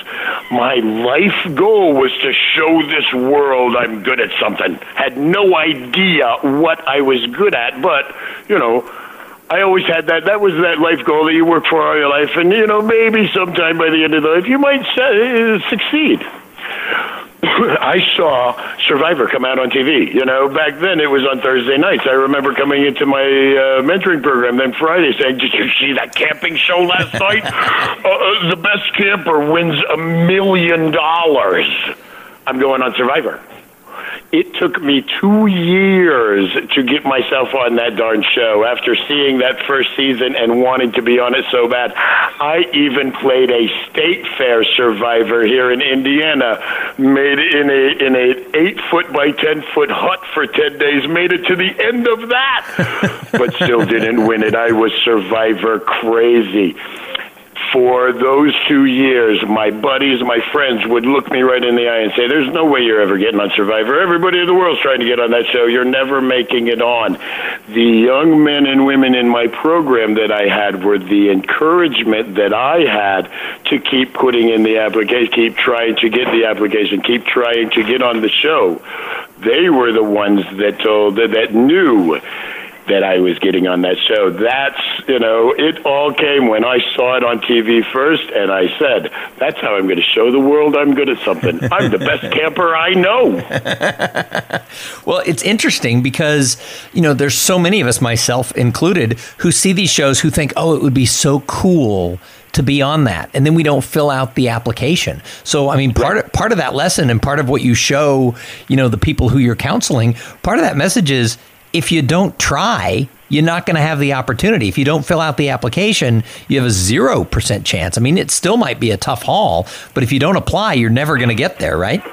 My life goal was to show this world I'm good at something. Had no idea what I was good at, but, you know, I always had that. That was that life goal that you work for all your life, and you know maybe sometime by the end of the life you might uh, succeed. *laughs* I saw Survivor come out on TV. You know, back then it was on Thursday nights. I remember coming into my uh, mentoring program then Friday saying, "Did you see that camping show last *laughs* night? Uh, uh, the best camper wins a million dollars." I'm going on Survivor. It took me two years to get myself on that darn show after seeing that first season and wanting to be on it so bad. I even played a state fair survivor here in Indiana, made in a in a eight foot by ten foot hut for ten days, made it to the end of that, *laughs* but still didn't win it. I was survivor crazy for those two years, my buddies, my friends would look me right in the eye and say, There's no way you're ever getting on Survivor. Everybody in the world's trying to get on that show. You're never making it on. The young men and women in my program that I had were the encouragement that I had to keep putting in the application, keep trying to get the application, keep trying to get on the show. They were the ones that told, that, that knew that I was getting on that show. That's, you know, it all came when I saw it on TV first, and I said, that's how I'm going to show the world I'm good at something. I'm the best *laughs* camper I know. *laughs* well, it's interesting because, you know, there's so many of us, myself included, who see these shows who think, oh, it would be so cool to be on that and then we don't fill out the application so i mean part of, part of that lesson and part of what you show you know the people who you're counseling part of that message is if you don't try, you're not going to have the opportunity. If you don't fill out the application, you have a 0% chance. I mean, it still might be a tough haul, but if you don't apply, you're never going to get there, right?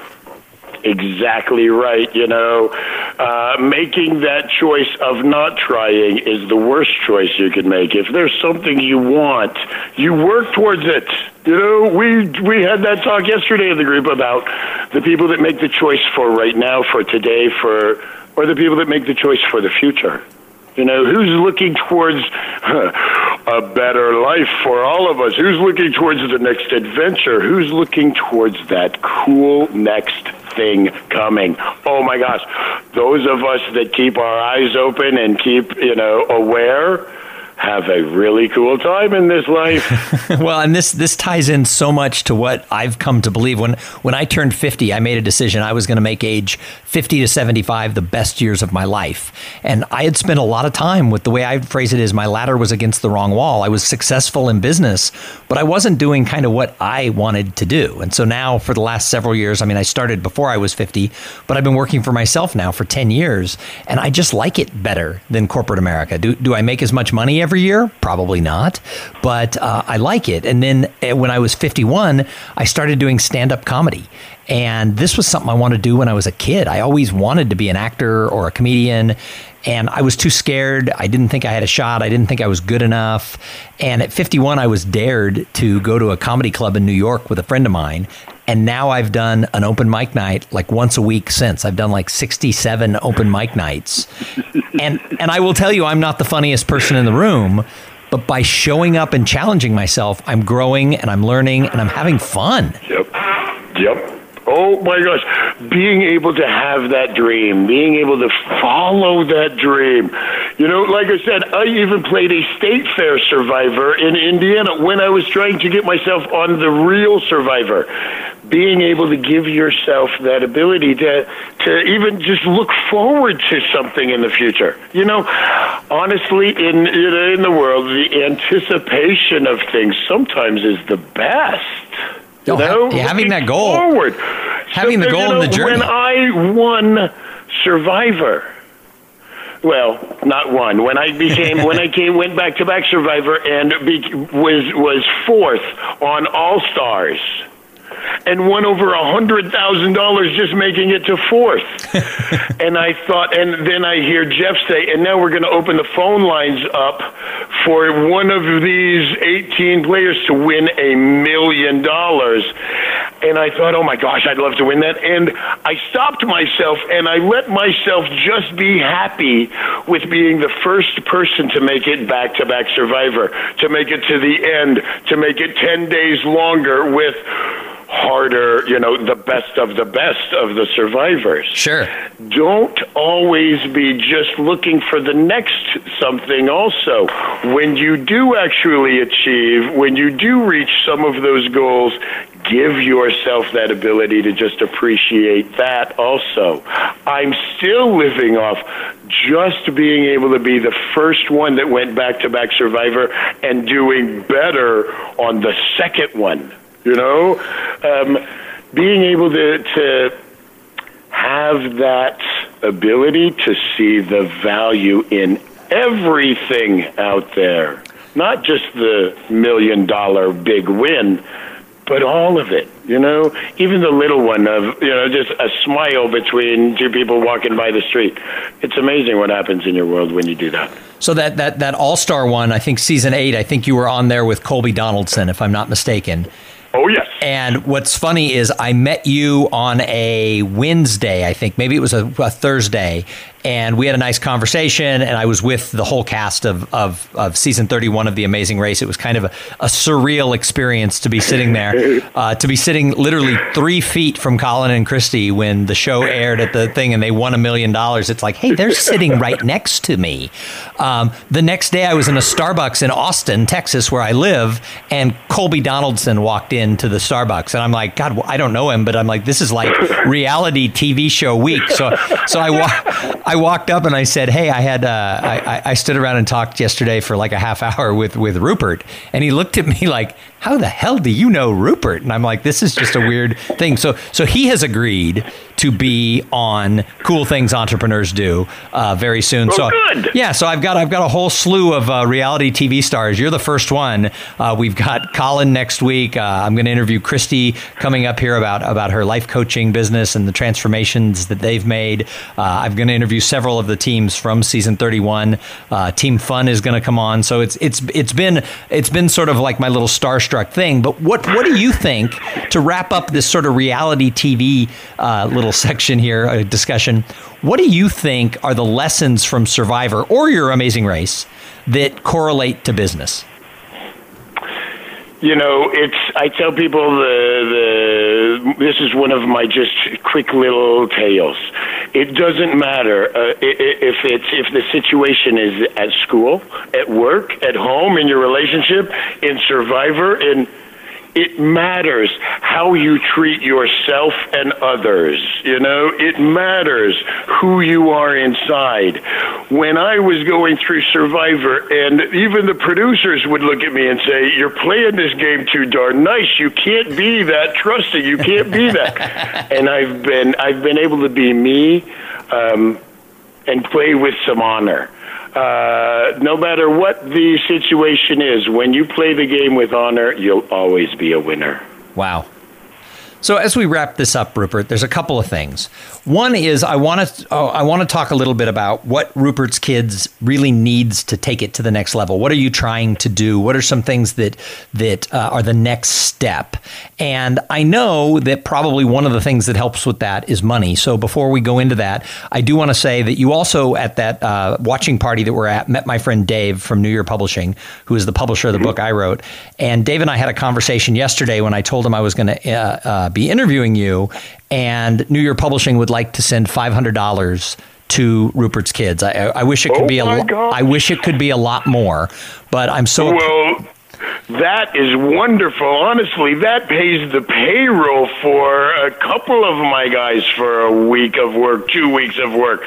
Exactly right. You know, uh, making that choice of not trying is the worst choice you can make. If there's something you want, you work towards it. You know, we we had that talk yesterday in the group about the people that make the choice for right now, for today, for or the people that make the choice for the future. You know, who's looking towards *laughs* a better life for all of us? Who's looking towards the next adventure? Who's looking towards that cool next thing coming? Oh my gosh, those of us that keep our eyes open and keep, you know, aware have a really cool time in this life. *laughs* well, and this this ties in so much to what I've come to believe. When when I turned 50, I made a decision I was going to make age 50 to 75 the best years of my life. And I had spent a lot of time with the way I phrase it is my ladder was against the wrong wall. I was successful in business, but I wasn't doing kind of what I wanted to do. And so now for the last several years, I mean I started before I was 50, but I've been working for myself now for 10 years, and I just like it better than corporate America. Do do I make as much money every year? Probably not, but uh, I like it. And then uh, when I was 51, I started doing stand up comedy. And this was something I wanted to do when I was a kid. I always wanted to be an actor or a comedian. And I was too scared. I didn't think I had a shot. I didn't think I was good enough. And at 51, I was dared to go to a comedy club in New York with a friend of mine. And now I've done an open mic night like once a week since. I've done like 67 open mic nights. And and I will tell you I'm not the funniest person in the room, but by showing up and challenging myself, I'm growing and I'm learning and I'm having fun. Yep. Yep. Oh my gosh, being able to have that dream, being able to follow that dream. You know, like I said, I even played a state fair survivor in Indiana when I was trying to get myself on the real survivor. Being able to give yourself that ability to to even just look forward to something in the future. You know, honestly, in in the world, the anticipation of things sometimes is the best. You know, having that goal, forward. having so, the goal you know, in the journey. When I won Survivor, well, not one. When I became, when I *laughs* came, went back to back Survivor and be, was was fourth on All Stars and won over a hundred thousand dollars just making it to fourth. *laughs* and I thought, and then I hear Jeff say, and now we're going to open the phone lines up for one of these 18 players to win a million dollars. And I thought, oh my gosh, I'd love to win that. And I stopped myself and I let myself just be happy with being the first person to make it back to back survivor, to make it to the end, to make it 10 days longer with harder, you know, the best of the best of the survivors. Sure. Don't always be just looking for the next something also. When you do actually achieve, when you do reach some of those goals, give yourself that ability to just appreciate that also. I'm still living off just being able to be the first one that went back to back survivor and doing better on the second one you know, um, being able to to have that ability to see the value in everything out there, not just the million dollar big win, but all of it. You know, even the little one of you know just a smile between two people walking by the street. It's amazing what happens in your world when you do that. So that that that All Star one, I think season eight. I think you were on there with Colby Donaldson, if I'm not mistaken. Oh yes. And what's funny is I met you on a Wednesday, I think maybe it was a, a Thursday, and we had a nice conversation and i was with the whole cast of, of, of season 31 of the amazing race. It was kind of a, a surreal experience to be sitting there *laughs* uh, to be sitting literally three feet from colin and christy when the show aired at the thing and they won a million dollars. It's like hey they're sitting *laughs* right next to me. Um, the next day i was in a starbucks in austin texas where i live and colby donaldson walked into the starbucks and i'm like god i don't know him but i'm like this is like *laughs* reality tv show week. So so i wa- I walked up and I said, "Hey, I had uh, I, I stood around and talked yesterday for like a half hour with with Rupert," and he looked at me *laughs* like, "How the hell do you know Rupert?" And I'm like, "This is just a weird thing." So so he has agreed to be on Cool Things Entrepreneurs Do uh, very soon. Oh, so good. yeah, so I've got I've got a whole slew of uh, reality TV stars. You're the first one. Uh, we've got Colin next week. Uh, I'm going to interview Christy coming up here about about her life coaching business and the transformations that they've made. Uh, I'm going to interview several of the teams from season 31. Uh, Team Fun is going to come on. So it's it's it's been it's been sort of like my little thing. But what what do you think to wrap up this sort of reality TV little uh, little section here, a discussion. What do you think are the lessons from Survivor or your Amazing Race that correlate to business? You know, it's. I tell people the the. This is one of my just quick little tales. It doesn't matter uh, if it's if the situation is at school, at work, at home, in your relationship, in Survivor, in it matters how you treat yourself and others. You know, it matters who you are inside. When I was going through Survivor, and even the producers would look at me and say, You're playing this game too darn nice. You can't be that trusting. You can't be that. *laughs* and I've been, I've been able to be me um, and play with some honor uh, no matter what the situation is, when you play the game with honor, you'll always be a winner. Wow. So as we wrap this up, Rupert, there's a couple of things. One is I want to oh, I want to talk a little bit about what Rupert's Kids really needs to take it to the next level. What are you trying to do? What are some things that that uh, are the next step? And I know that probably one of the things that helps with that is money. So before we go into that, I do want to say that you also at that uh, watching party that we're at met my friend Dave from New Year Publishing, who is the publisher of the book I wrote. And Dave and I had a conversation yesterday when I told him I was going to uh, uh, be interviewing you, and New Year Publishing would like to send five hundred dollars to Rupert's kids. I, I, wish it could oh be a. Lo- I wish it could be a lot more, but I'm so. Well, that is wonderful. Honestly, that pays the payroll for a couple of my guys for a week of work, two weeks of work.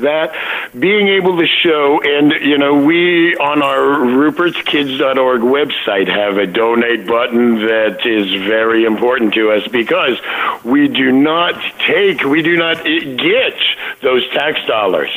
That being able to show, and you know, we on our rupertskids.org website have a donate button that is very important to us because we do not take, we do not get those tax dollars.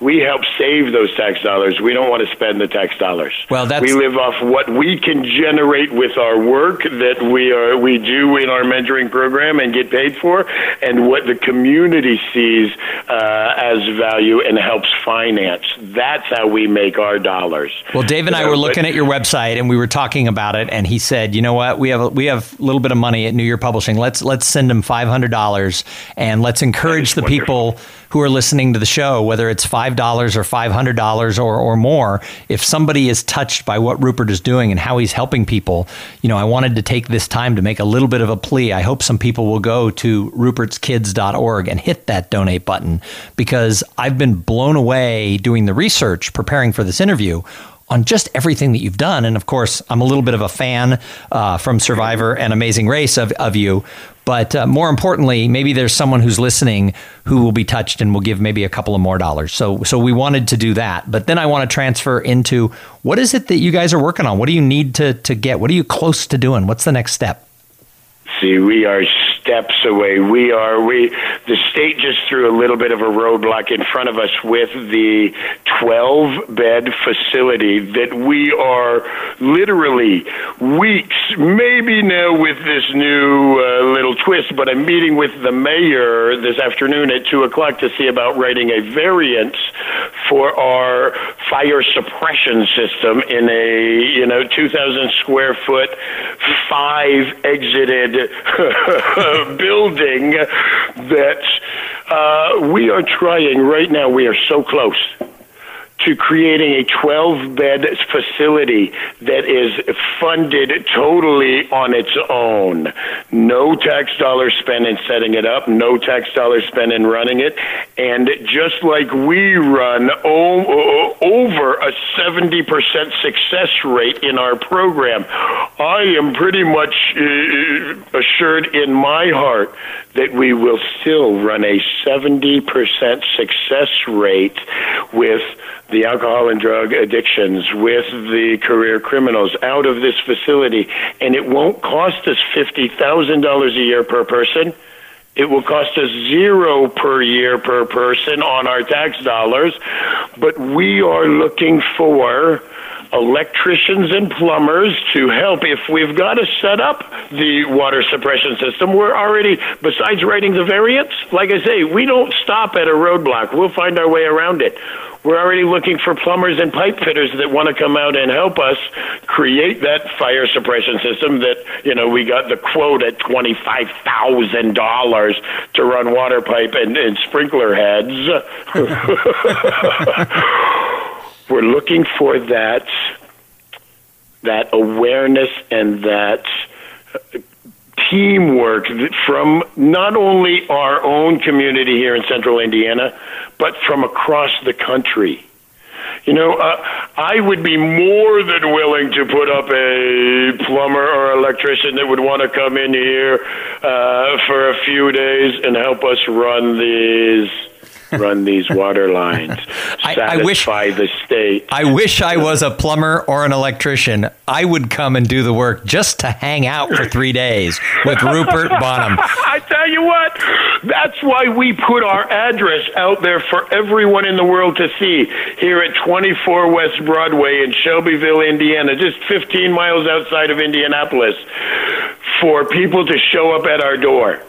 We help save those tax dollars. We don't want to spend the tax dollars. Well, that's we live off what we can generate with our work that we are we do in our mentoring program and get paid for, and what the community sees uh, as value and helps finance. That's how we make our dollars. Well, Dave and I were looking at your website and we were talking about it, and he said, "You know what? We have a, we have a little bit of money at New Year Publishing. Let's let's send them five hundred dollars, and let's encourage the wonderful. people." Who are listening to the show, whether it's $5 or $500 or, or more, if somebody is touched by what Rupert is doing and how he's helping people, you know, I wanted to take this time to make a little bit of a plea. I hope some people will go to rupertskids.org and hit that donate button because I've been blown away doing the research, preparing for this interview on just everything that you've done. And of course, I'm a little bit of a fan uh, from Survivor and Amazing Race of, of you. But uh, more importantly, maybe there's someone who's listening who will be touched and will give maybe a couple of more dollars. So, so we wanted to do that. But then I want to transfer into what is it that you guys are working on? What do you need to, to get? What are you close to doing? What's the next step? See, we are steps away. We are we the state just threw a little bit of a roadblock in front of us with the 12 bed facility that we are literally weeks, maybe now with this new uh, little twist. But I'm meeting with the mayor this afternoon at two o'clock to see about writing a variance for our fire suppression system in a you know 2,000 square foot, five exited *laughs* building that uh, we are trying right now. We are so close to creating a 12 bed facility that is funded totally on its own. No tax dollars spent in setting it up, no tax dollars spent in running it. And just like we run o- over a 70% success rate in our program, I am pretty much uh, assured in my heart that we will still run a 70% success rate with the alcohol and drug addictions, with the career criminals out of this facility. And it won't cost us $50,000 a year per person. It will cost us zero per year per person on our tax dollars. But we are looking for electricians and plumbers to help. If we've got to set up the water suppression system, we're already, besides writing the variants, like I say, we don't stop at a roadblock. We'll find our way around it. We're already looking for plumbers and pipe fitters that want to come out and help us create that fire suppression system that, you know, we got the quote at $25,000 to run water pipe and, and sprinkler heads. *laughs* We're looking for that that awareness and that uh, teamwork from not only our own community here in central Indiana, but from across the country. You know, uh, I would be more than willing to put up a plumber or electrician that would want to come in here uh, for a few days and help us run these run these water lines, *laughs* I, I wish, the state. I wish I was a plumber or an electrician. I would come and do the work just to hang out for three days with Rupert Boneham. *laughs* I tell you what, that's why we put our address out there for everyone in the world to see here at 24 West Broadway in Shelbyville, Indiana, just 15 miles outside of Indianapolis, for people to show up at our door.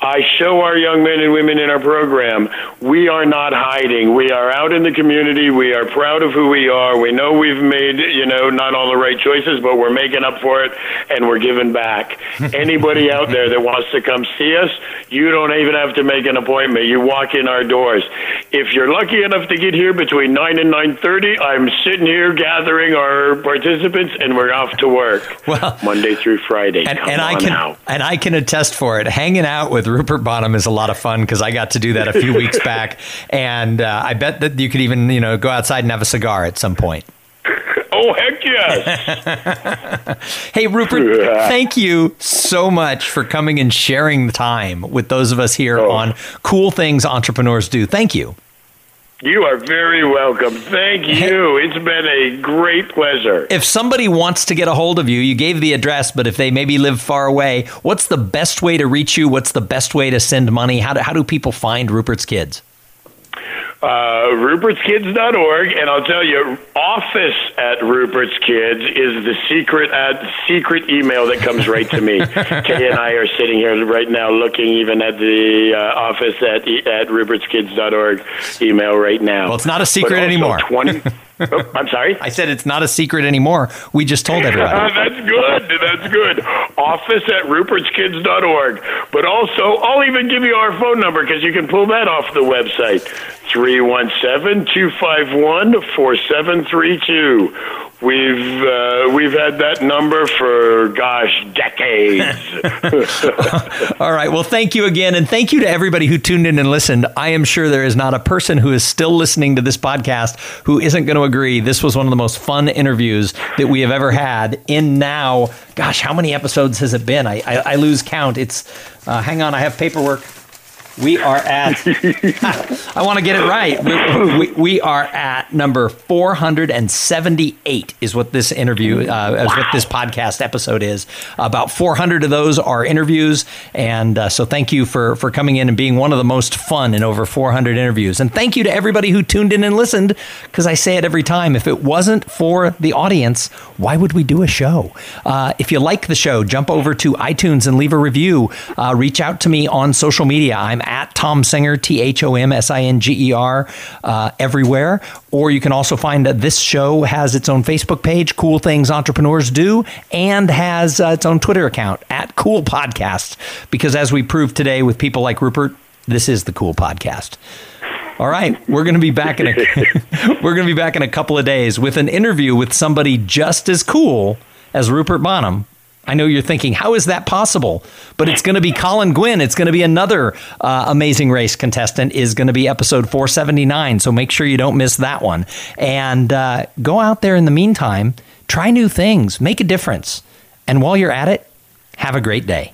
I show our young men and women in our program we are not hiding. We are out in the community. We are proud of who we are. We know we've made, you know, not all the right choices, but we're making up for it and we're giving back. *laughs* Anybody out there that wants to come see us, you don't even have to make an appointment. You walk in our doors. If you're lucky enough to get here between 9 and 9:30, I'm sitting here gathering our participants and we're off to work. Well, Monday through Friday. And, and I can out. and I can attest for it. Hanging out with Rupert Boneham is a lot of fun because I got to do that a few *laughs* weeks back, and uh, I bet that you could even you know go outside and have a cigar at some point. *laughs* Oh heck yes! *laughs* hey Rupert, thank you so much for coming and sharing the time with those of us here oh. on Cool Things Entrepreneurs Do. Thank you. You are very welcome. Thank you. It's been a great pleasure. If somebody wants to get a hold of you, you gave the address, but if they maybe live far away, what's the best way to reach you? What's the best way to send money? How do, how do people find Rupert's Kids? Uh, rupertskids.org, and I'll tell you, office at Rupert's Kids is the secret at secret email that comes right to me. *laughs* Kay and I are sitting here right now, looking even at the uh, office at at rupertskids.org email right now. Well, it's not a secret anymore. Twenty. *laughs* Oh, I'm sorry. I said it's not a secret anymore. We just told everybody. *laughs* That's good. That's good. Office at rupertskids.org. But also, I'll even give you our phone number because you can pull that off the website 317 251 4732. We've uh, we've had that number for gosh decades. *laughs* *laughs* All right. Well, thank you again, and thank you to everybody who tuned in and listened. I am sure there is not a person who is still listening to this podcast who isn't going to agree this was one of the most fun interviews that we have ever had. In now, gosh, how many episodes has it been? I I, I lose count. It's uh, hang on, I have paperwork. We are at, *laughs* I want to get it right. We, we, we, are at number 478 is what this interview, uh, wow. is what this podcast episode is. About 400 of those are interviews. And uh, so thank you for, for coming in and being one of the most fun in over 400 interviews. And thank you to everybody who tuned in and listened, because I say it every time. If it wasn't for the audience, why would we do a show? Uh, if you like the show, jump over to iTunes and leave a review. Uh, reach out to me on social media. I'm at Thom Singer, T H O M S I N G E R, uh, everywhere. Or you can also find that this show has its own Facebook page, Cool Things Entrepreneurs Do, and has uh, its own Twitter account at Cool Podcast. Because as we proved today with people like Rupert, this is the Cool Podcast. All right, we're going to be back in a *laughs* we're going to be back in a couple of days with an interview with somebody just as cool as Rupert Boneham, I know you're thinking, how is that possible? But it's going to be *laughs* Colin Guinn. It's going to be another uh, Amazing Race contestant. Is going to be episode 479. So make sure you don't miss that one. And uh, go out there in the meantime, try new things, make a difference. And while you're at it, have a great day.